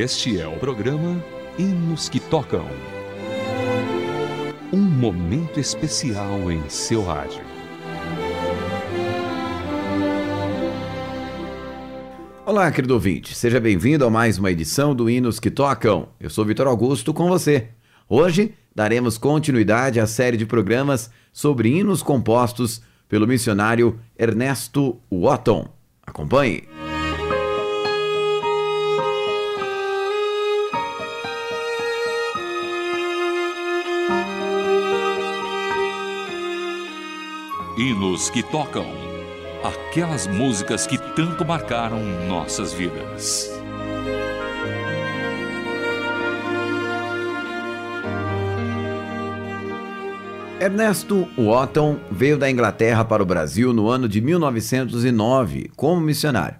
Este é o programa Hinos que Tocam. Um momento especial em seu rádio. Olá, querido ouvinte, seja bem-vindo a mais uma edição do Hinos que Tocam. Eu sou Vitor Augusto com você. Hoje daremos continuidade à série de programas sobre hinos compostos pelo missionário Ernesto Watton. Acompanhe. Hinos que tocam. Aquelas músicas que tanto marcaram nossas vidas. Ernesto Wotton veio da Inglaterra para o Brasil no ano de 1909 como missionário.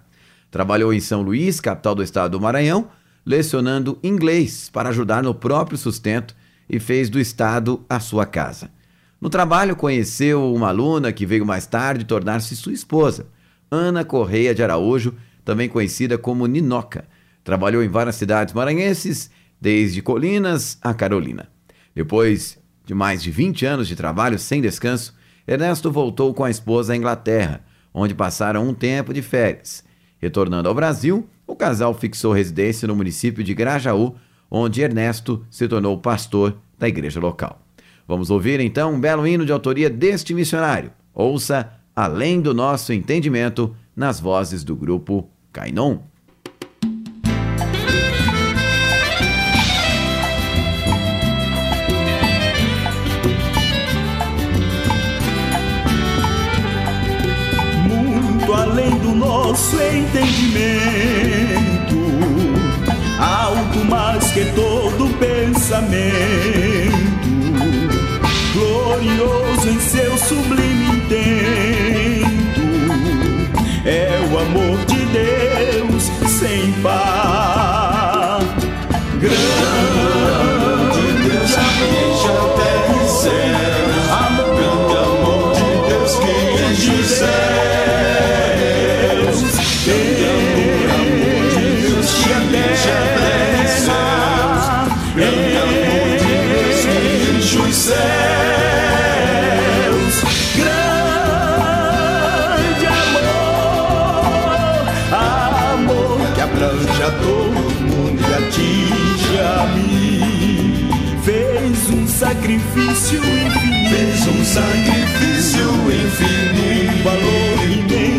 Trabalhou em São Luís, capital do estado do Maranhão, lecionando inglês para ajudar no próprio sustento e fez do estado a sua casa. No trabalho, conheceu uma aluna que veio mais tarde tornar-se sua esposa, Ana Correia de Araújo, também conhecida como Ninoca. Trabalhou em várias cidades maranhenses, desde Colinas a Carolina. Depois de mais de 20 anos de trabalho sem descanso, Ernesto voltou com a esposa à Inglaterra, onde passaram um tempo de férias. Retornando ao Brasil, o casal fixou residência no município de Grajaú, onde Ernesto se tornou pastor da igreja local. Vamos ouvir então um belo hino de autoria deste missionário. Ouça Além do Nosso Entendimento nas vozes do grupo Cainon. Muito além do nosso entendimento, abrange a todo mundo e atinge a mim. Fez um sacrifício infinito. Fez um sacrifício infinito. Um valor imenso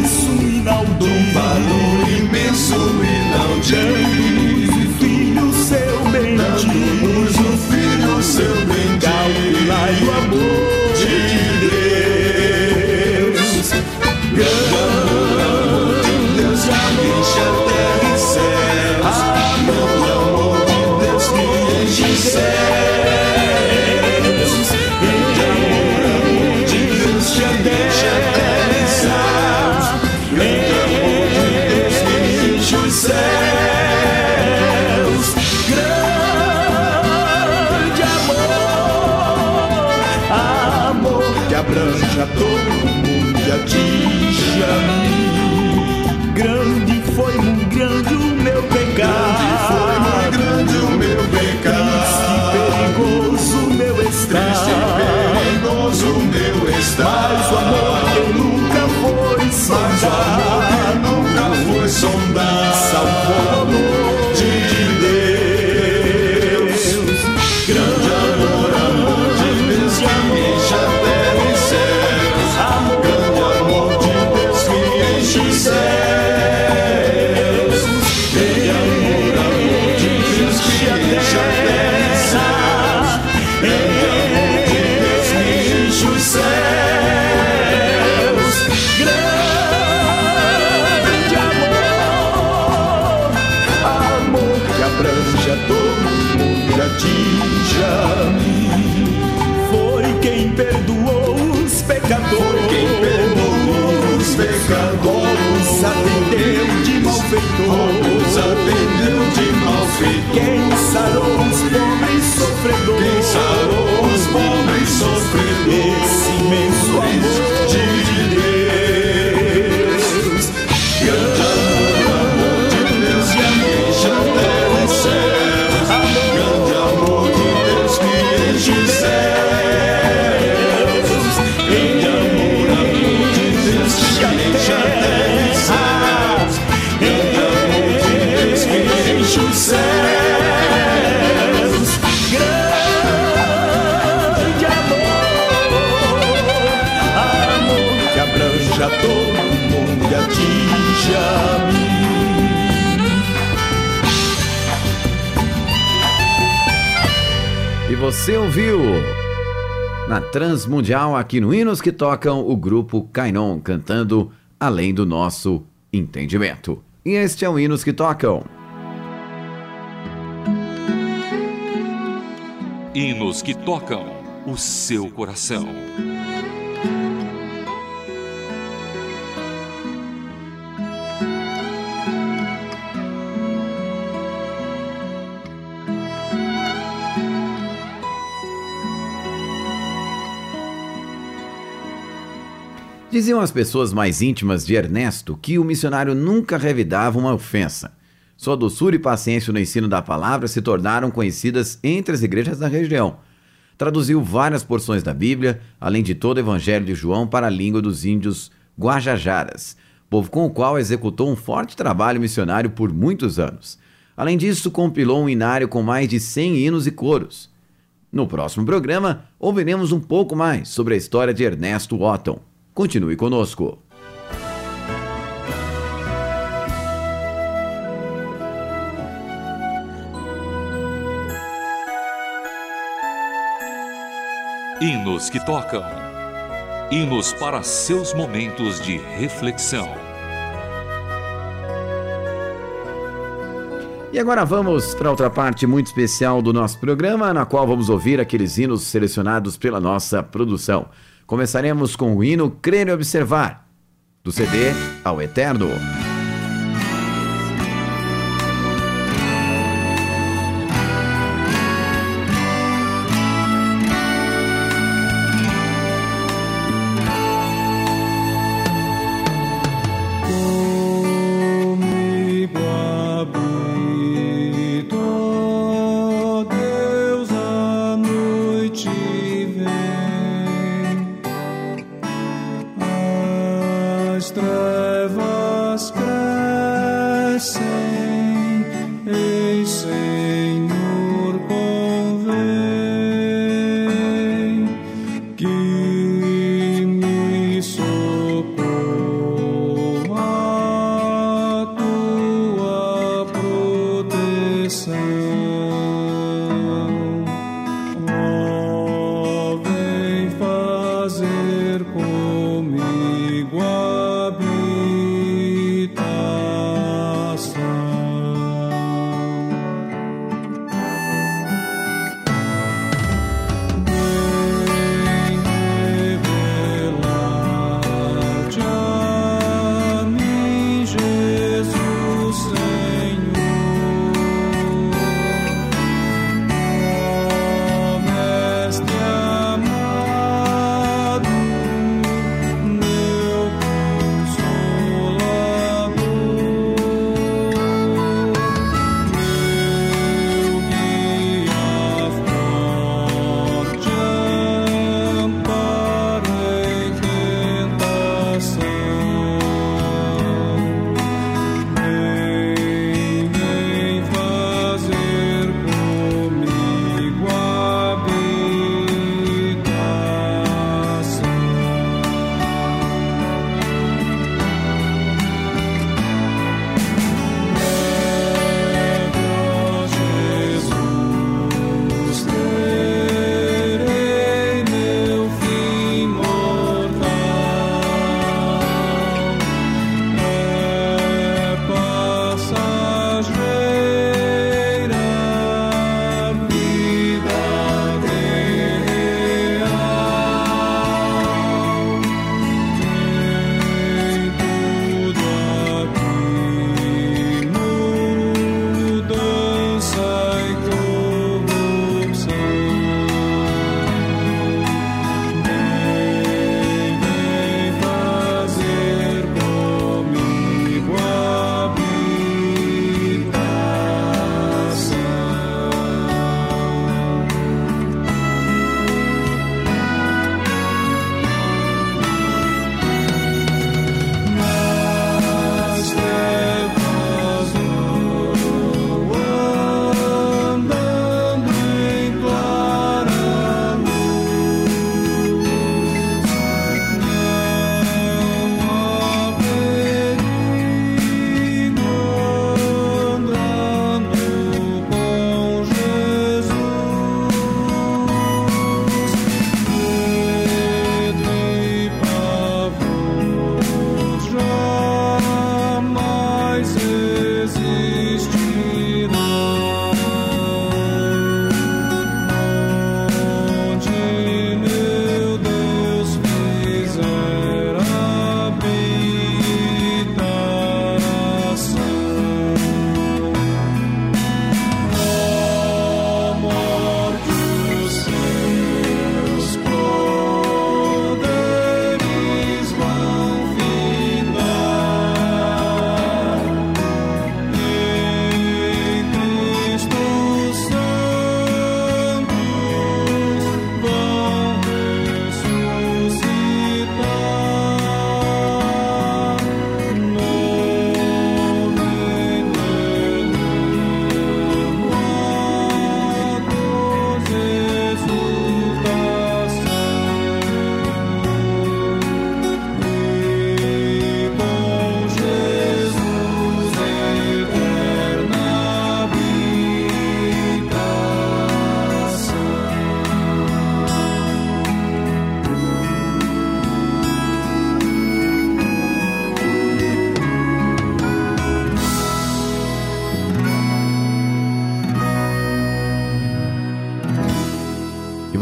na Transmundial aqui no Hinos que Tocam o grupo Kainon cantando Além do Nosso Entendimento. E este é o Hinos que Tocam. Hinos que tocam o seu coração. Diziam as pessoas mais íntimas de Ernesto que o missionário nunca revidava uma ofensa. Sua doçura e paciência no ensino da palavra se tornaram conhecidas entre as igrejas da região. Traduziu várias porções da Bíblia, além de todo o Evangelho de João para a língua dos índios Guajajaras, povo com o qual executou um forte trabalho missionário por muitos anos. Além disso, compilou um inário com mais de 100 hinos e coros. No próximo programa, ouviremos um pouco mais sobre a história de Ernesto Otton. Continue conosco. Hinos que tocam. Hinos para seus momentos de reflexão. E agora vamos para outra parte muito especial do nosso programa, na qual vamos ouvir aqueles hinos selecionados pela nossa produção. Começaremos com o hino Crer e Observar, do CD ao Eterno.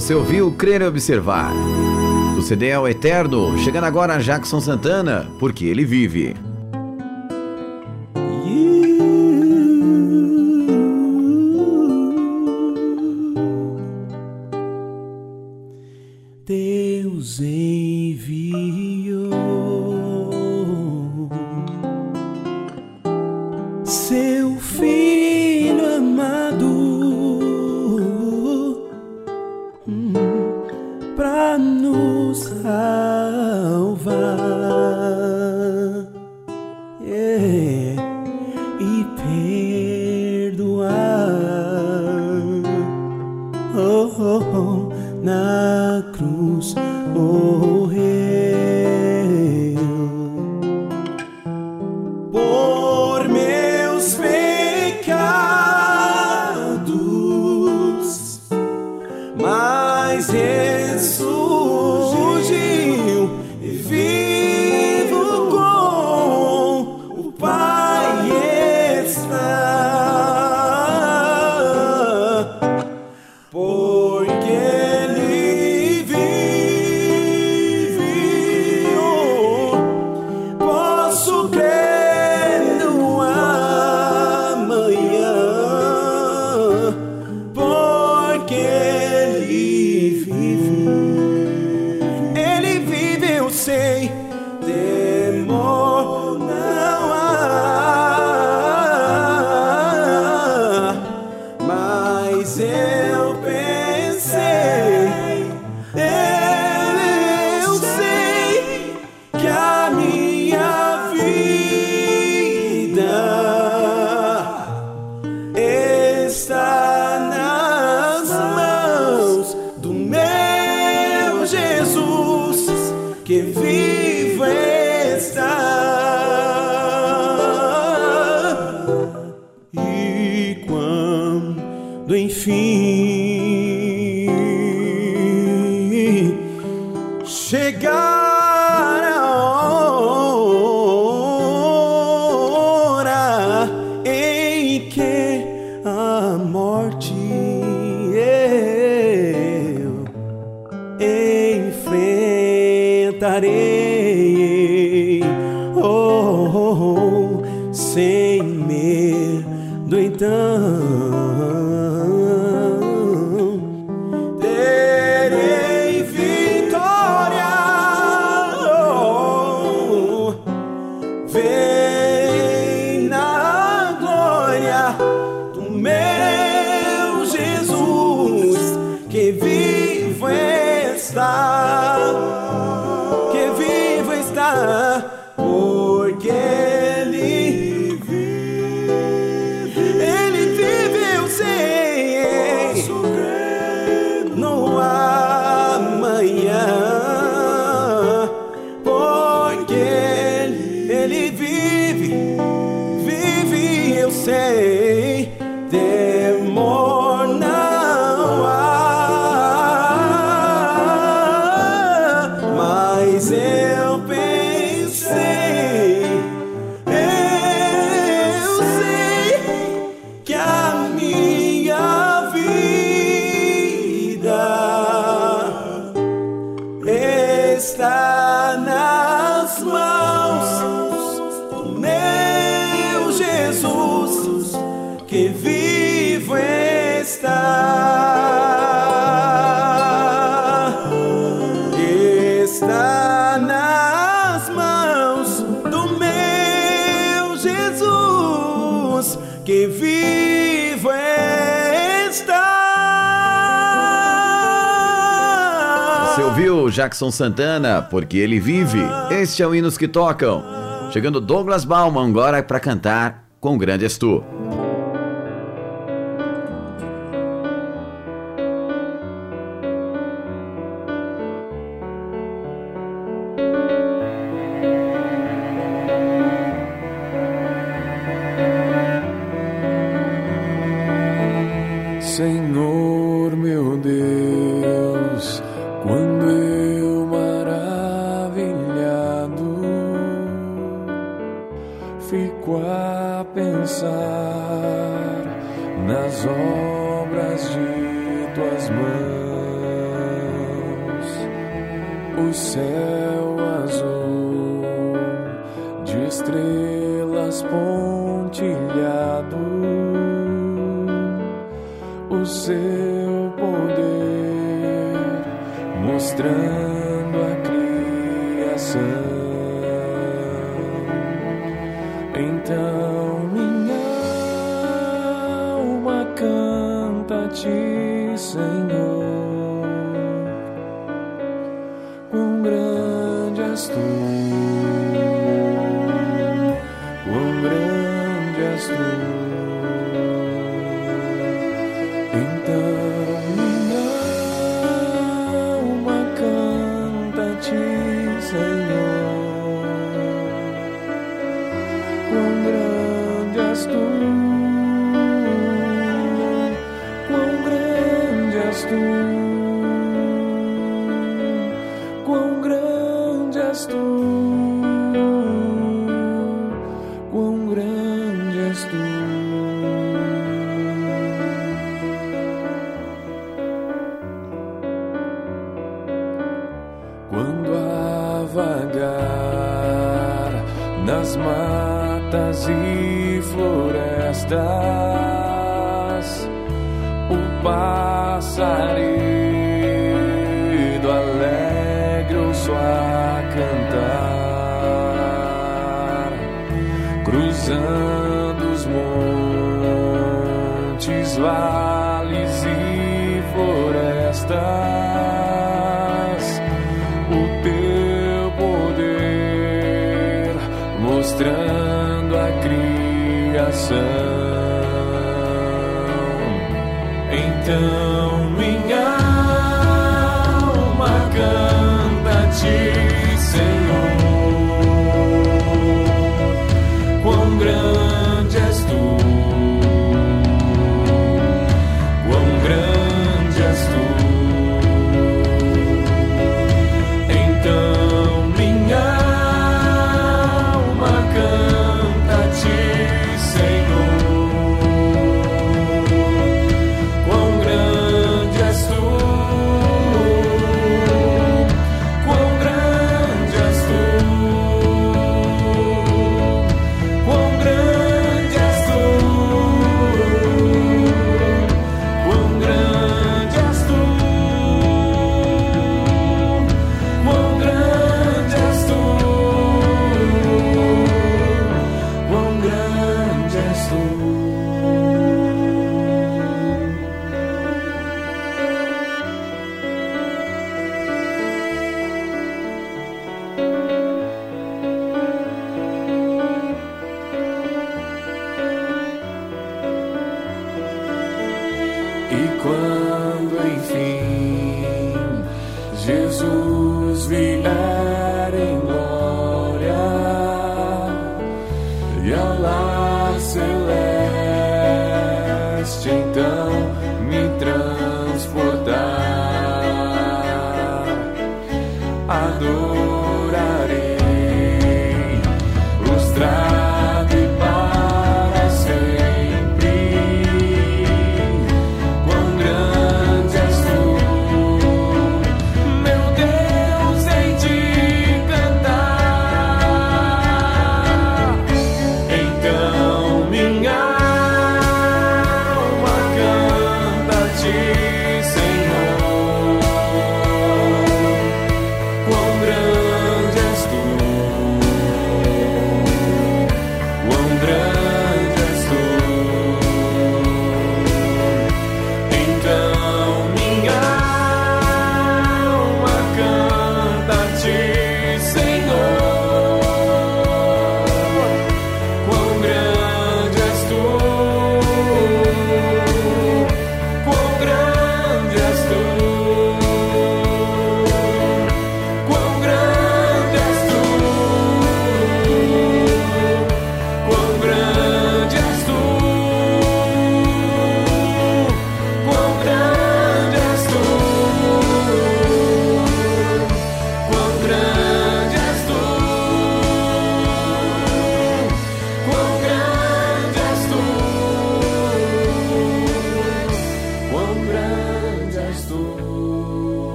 Você ouviu Crer e Observar. Do CD ao Eterno, chegando agora a Jackson Santana, porque ele vive. say, the more. chegar. que vivo está. Jackson Santana, porque ele vive. Este é o Hinos que Tocam. Chegando Douglas Bauman agora para cantar com grande estu. o seu poder, mostrando a criação. Então minha alma canta a ti, Senhor. montes, vales e florestas, o teu poder mostrando a criação. fim. Jesus vier.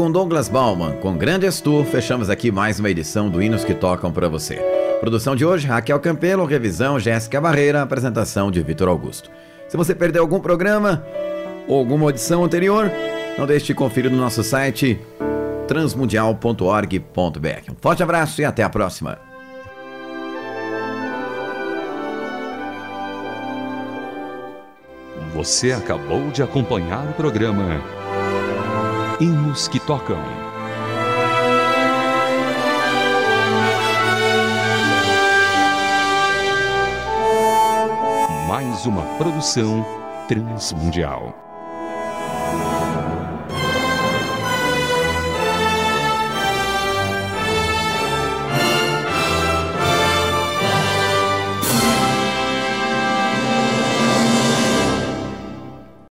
Com Douglas Bauman, com Grande Estu, fechamos aqui mais uma edição do Hinos que Tocam para você. Produção de hoje, Raquel Campelo, revisão Jéssica Barreira, apresentação de Vitor Augusto. Se você perdeu algum programa ou alguma edição anterior, não deixe de conferir no nosso site transmundial.org.br. Um forte abraço e até a próxima. Você acabou de acompanhar o programa Hinos que Tocam. Mais uma produção transmundial.